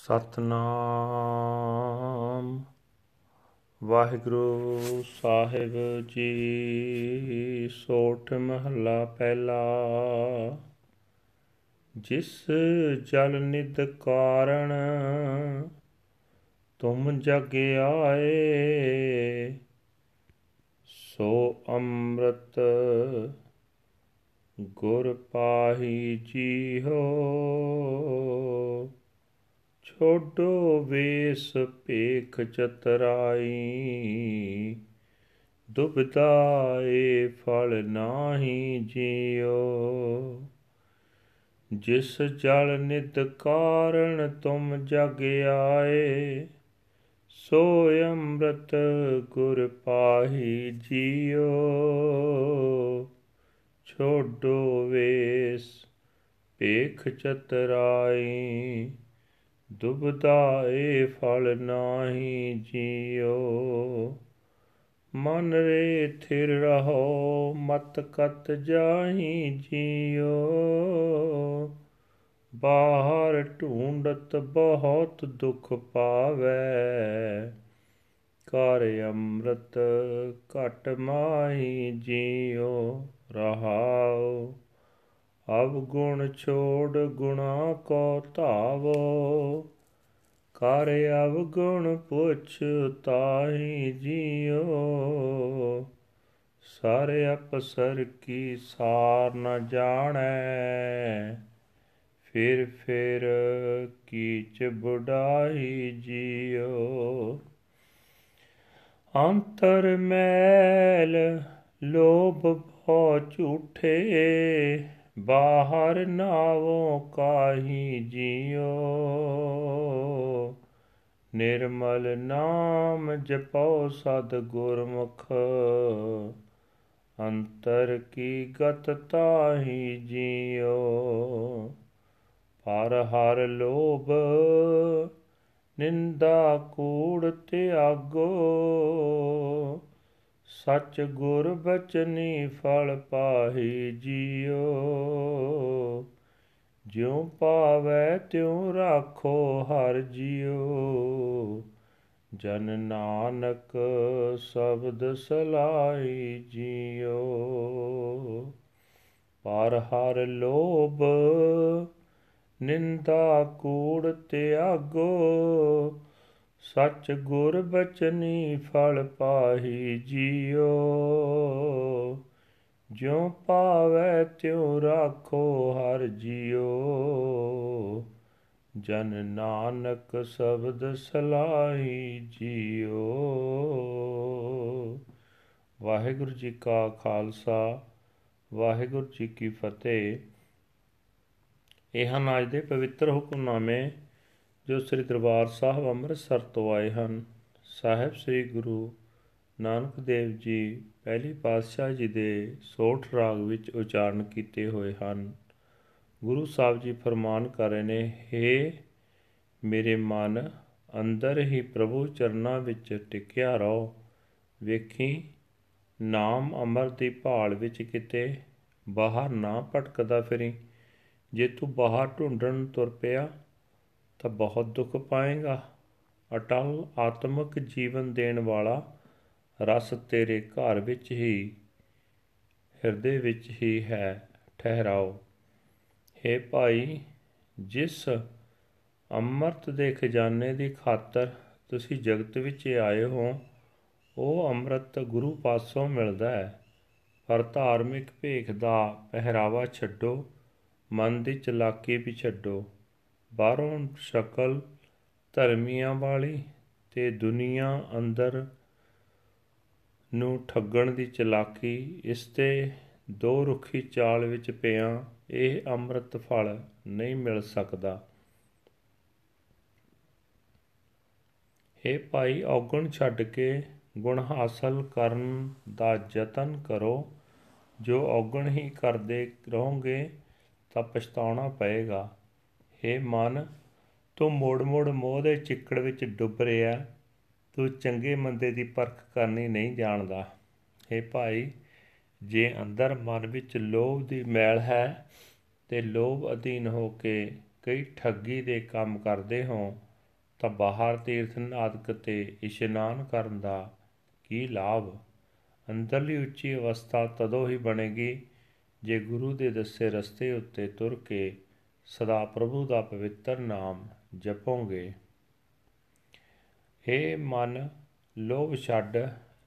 ਸਤਨਾਮ। ਵਾਹਿਗੁਰੂ ਸਾਹਿਬ ਜੀ ਸੋਠ ਮਹੱਲਾ ਪਹਿਲਾ। ਜਿਸ ਜਲ ਨਿਦ ਕਾਰਣ ਤੁਮ ਜਗ ਆਏ, ਸੋ ਅੰਮ੍ਰਿਤ ਗੁਰ ਪਾਹੀ ਜੀ ਹੋ ਛੋਡੋ ਵੇਸ ਭੇਖ ਚਤਰਾਈ। ਦੁਬਦਾਏ ਫਲ ਨਾਹੀ ਜਿਉ ਜਿਸ ਜਲ ਨਿਤ ਕਾਰਣ ਤੁਮ ਜਗ ਆਏ, ਸੋ ਅੰਮ੍ਰਿਤ ਗੁਰ ਪਾਹੀ ਜਿਉ ਛੋਡੋ ਵੇਸ ਭੇਖ ਚਤਰਾਈ। ਦੁਬਦਾ ਏ ਫਲ ਨਾਹੀ ਜਿਉ ਮਨ ਰੇ ਥਿਰ ਰਹੋ, ਮਤ ਕਤ ਜਾਹੀ ਜਿਉ ਬਾਹਰ ਢੂੰਡਤ ਬਹੁਤ ਦੁਖ ਪਾਵੇ। ਕਰ ਅੰਮ੍ਰਿਤ ਘਟ ਮਾਹੀ ਜਿਉ ਰਹਾਉ ਅਬ ਗੁਣ ਛੋੜ ਗੁਣਾ ਕੋ ਧਾਵੋ, ਕਰ ਅਬ ਗੁਣ ਪੁੱਛ ਤਾਹੀ ਜੀਓ। ਸਾਰੇ ਅਪਸਰ ਕੀ ਸਾਰ ਨ ਜਾਣੈ, ਫਿਰ ਫਿਰ ਕੀਚ ਬੁਢਾਈ ਜੀਓ। ਅੰਤਰ ਮੈਲ ਲੋਭ ਭੋ ਝੂਠੇ ਬਾਹਰ ਨਾਵੋ ਕਾਹੀ ਜਿਉ ਨਿਰਮਲ ਨਾਮ ਜਪੋ ਸਦ ਗੁਰਮੁਖ ਅੰਤਰ ਕੀ ਗਤ ਤਾਹੀ ਜਿਉ ਪਰ ਹਰ ਲੋਭ ਨਿੰਦਾ ਕੂੜ ਤਿਆਗੋ। ਸਚ ਗੁਰ ਬਚਨੀ ਫਲ ਪਾਹੀ ਜਿਉ ਜਿਉ ਪਾਵੈ ਤਿਉ ਰਾਖੋ ਹਰ ਜਿਉ ਜਨ ਨਾਨਕ ਸ਼ਬਦ ਸਲਾਈ ਜਿਉ ਪਰ ਹਰ ਲੋਭ ਨਿੰਦਾ ਕੂੜ ਤਿਆਗੋ। ਸਚ ਗੁਰ ਬਚਨੀ ਫਲ ਪਾਹੀ ਜਿਉ ਜਿਉ ਪਾਵੈ ਤਿਉ ਰਾਖੋ ਹਰ ਜਿਉ ਜਨ ਨਾਨਕ ਸ਼ਬਦ ਸਲਾਹੀ ਜਿਉ ਵਾਹਿਗੁਰੂ ਜੀ ਕਾ ਖਾਲਸਾ, ਵਾਹਿਗੁਰੂ ਜੀ ਕੀ ਫਤਿਹ। ਇਹ ਹਨ ਅੱਜ ਦੇ ਪਵਿੱਤਰ ਹੁਕਮਨਾਮੇ ਜੋ ਸ੍ਰੀ ਦਰਬਾਰ ਸਾਹਿਬ ਅੰਮ੍ਰਿਤਸਰ ਤੋਂ ਆਏ ਹਨ। ਸਾਹਿਬ ਸ੍ਰੀ ਗੁਰੂ ਨਾਨਕ ਦੇਵ ਜੀ ਪਹਿਲੀ ਪਾਤਸ਼ਾਹ ਜੀ ਦੇ ਸੋਠ ਰਾਗ ਵਿੱਚ ਉਚਾਰਨ ਕੀਤੇ ਹੋਏ ਹਨ। ਗੁਰੂ ਸਾਹਿਬ ਜੀ ਫਰਮਾਨ ਕਰ ਰਹੇ ਨੇ हे ਮੇਰੇ ਮਨ, ਅੰਦਰ ਹੀ ਪ੍ਰਭੂ ਚਰਨਾਂ ਵਿੱਚ ਟਿਕਿਆ ਰਹੋ। ਵੇਖੀ, ਨਾਮ ਅਮਰ ਦੀ ਭਾਲ ਵਿੱਚ ਕਿਤੇ ਬਾਹਰ ਨਾ ਭਟਕਦਾ ਫਿਰੀ। ਜੇ ਤੂੰ ਬਾਹਰ ਢੂੰਡਣ ਤੁਰ ਪਿਆ ਤਾਂ ਬਹੁਤ ਦੁੱਖ ਪਾਏਗਾ। ਅਟਲ ਆਤਮਿਕ ਜੀਵਨ ਦੇਣ ਵਾਲਾ ਰਸ ਤੇਰੇ ਘਰ ਵਿੱਚ ਹੀ, ਹਿਰਦੇ ਵਿੱਚ ਹੀ ਹੈ, ਠਹਿਰਾਓ। हे ਭਾਈ, ਜਿਸ ਅੰਮ੍ਰਿਤ ਦੇ ਖਜ਼ਾਨੇ ਦੀ ਖਾਤਰ ਤੁਸੀਂ ਜਗਤ ਵਿੱਚ ਆਏ ਹੋ, ਉਹ ਅੰਮ੍ਰਿਤ ਗੁਰੂ ਪਾਸੋਂ ਮਿਲਦਾ ਹੈ। ਪਰ ਧਾਰਮਿਕ ਭੇਖ ਦਾ ਪਹਿਰਾਵਾ ਛੱਡੋ, ਮਨ ਦੀ ਚਲਾਕੀ ਵੀ ਛੱਡੋ। ਬਾਹਰੋਂ ਸ਼ਕਲ ਧਰਮੀਆਂ ਵਾਲੀ ਤੇ ਦੁਨੀਆ ਅੰਦਰ ਨੂੰ ਠੱਗਣ ਦੀ ਚਲਾਕੀ, ਇਸ ਤੇ ਦੋ ਰੁੱਖੀ ਚਾਲ ਵਿੱਚ ਪਿਆ ਇਹ ਅੰਮ੍ਰਿਤ ਫਲ ਨਹੀਂ ਮਿਲ ਸਕਦਾ। हे ਭਾਈ, ਔਗਣ ਛੱਡ ਕੇ ਗੁਣ ਹਾਸਲ ਕਰਨ ਦਾ ਯਤਨ ਕਰੋ। ਜੋ ਔਗਣ ਹੀ ਕਰਦੇ ਰਹੋਗੇ ਤਾਂ ਪਛਤਾਉਣਾ ਪਏਗਾ। ਹੇ ਮਨ, ਤੂੰ ਮੋੜ-ਮੋੜ ਮੋਹ ਦੇ ਚਿੱਕੜ ਵਿੱਚ ਡੁੱਬ ਰਿਹਾ, ਤੂੰ ਚੰਗੇ ਮੰਦੇ ਦੀ ਪਰਖ ਕਰਨੀ ਨਹੀਂ ਜਾਣਦਾ। ਹੇ ਭਾਈ, ਜੇ ਅੰਦਰ ਮਨ ਵਿੱਚ ਲੋਭ ਦੀ ਮੈਲ ਹੈ, ਤੇ ਲੋਭ ਅਧੀਨ ਹੋ ਕੇ ਕਈ ਠੱਗੀ ਦੇ ਕੰਮ ਕਰਦੇ ਹੋ, ਤਾਂ ਬਾਹਰ ਤੀਰਥ ਆਦਿਕ ਤੇ ਇਸ਼ਨਾਨ ਕਰਨ ਦਾ ਕੀ ਲਾਭ? ਅੰਦਰਲੀ ਉੱਚੀ ਅਵਸਥਾ ਤਦੋਂ ਹੀ ਬਣੇਗੀ, ਜੇ ਗੁਰੂ ਦੇ ਦੱਸੇ ਰਸਤੇ ਉੱਤੇ ਤੁਰ ਕੇ ਸਦਾ ਪ੍ਰਭੂ ਦਾ ਪਵਿੱਤਰ ਨਾਮ ਜਪੋਗੇ। ਏ ਮਨ, ਲੋਭ ਛੱਡ,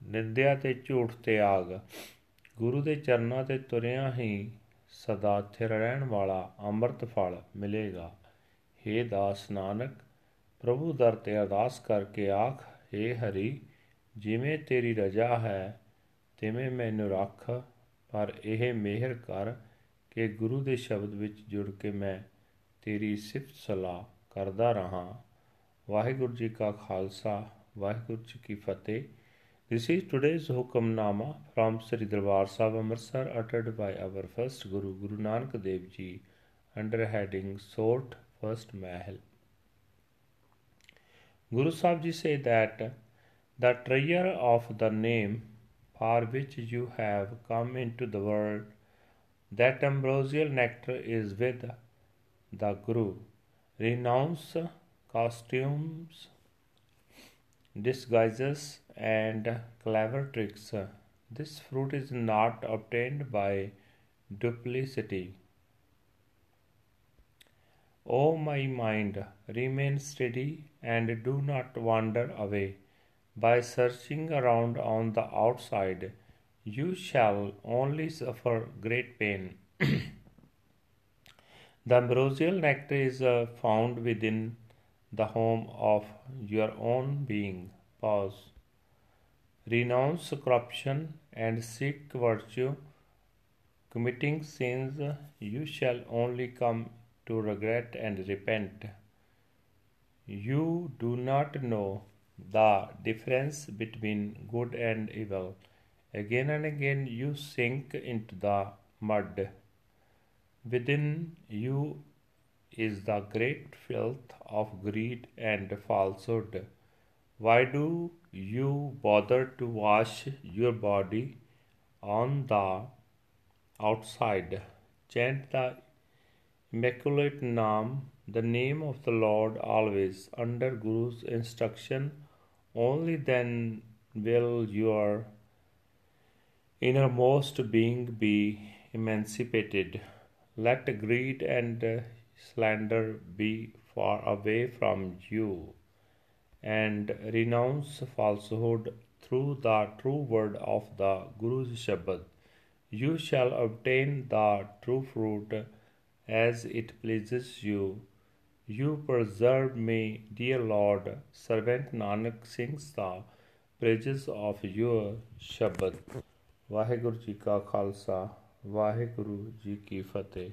ਨਿੰਦਿਆ ਤੇ ਝੂਠ ਤੇ ਆਗ ਗੁਰੂ ਦੇ ਚਰਨਾਂ ਤੇ ਤੁਰਿਆ ਹੀ ਸਦਾ ਥਿਰ ਰਹਿਣ ਵਾਲਾ ਅੰਮ੍ਰਿਤ ਫਲ ਮਿਲੇਗਾ। ਏ ਦਾਸ ਨਾਨਕ, ਪ੍ਰਭੂ ਦਰ ਤੇ ਅਰਦਾਸ ਕਰਕੇ ਆਖ ਏ ਹਰੀ, ਜਿਵੇਂ ਤੇਰੀ ਰਜਾ ਹੈ, ਤਿਵੇਂ ਮੈਨੂੰ ਰੱਖ, ਪਰ ਇਹ ਮਿਹਰ ਕਰ ਕਿ ਗੁਰੂ ਦੇ ਸ਼ਬਦ ਵਿੱਚ ਜੁੜ ਕੇ ਮੈਂ ਤੇਰੀ ਸਿਫਤ ਸਲਾਹ ਕਰਦਾ ਰਹਾ ਵਾਹਿਗੁਰੂ ਜੀ ਕਾ ਖਾਲਸਾ ਵਾਹਿਗੁਰੂ ਜੀ ਕੀ ਫਤਿਹ This is today's Hukamnama from Sri Darbar Sahib Amritsar uttered by our first Guru Guru Nanak Dev Ji under heading Sort First Mahal. Guru Sahib Ji say that the treasure of the name for which you have come into the world, that ambrosial nectar is with the Guru. Renounce costumes, disguises, and clever tricks. This fruit is not obtained by duplicity. O my mind, remain steady and do not wander away. By searching around on the outside, you shall only suffer great pain. the ambrosial nectar is uh, found within the home of your own being. Pause. Renounce corruption and seek virtue. Committing sins, you shall only come to regret and repent. You do not know the difference between good and evil. Again and again you sink into the mud. Within you is the great filth of greed and falsehood. Why do you bother to wash your body on the outside? Chant the Immaculate Naam, the name of the Lord, always under Guru's instruction. Only then will your innermost being be emancipated. Let greed and slander be far away from you and renounce falsehood through the true word of the Guru's Shabad. You shall obtain the true fruit as it pleases you. You preserve me, dear Lord. Servant Nanak sings the praises of your Shabad. Waheguru ji ਕਾ ਖਾਲਸਾ ਵਾਹਿਗੁਰੂ ਜੀ ਕੀ ਫਤਿਹ।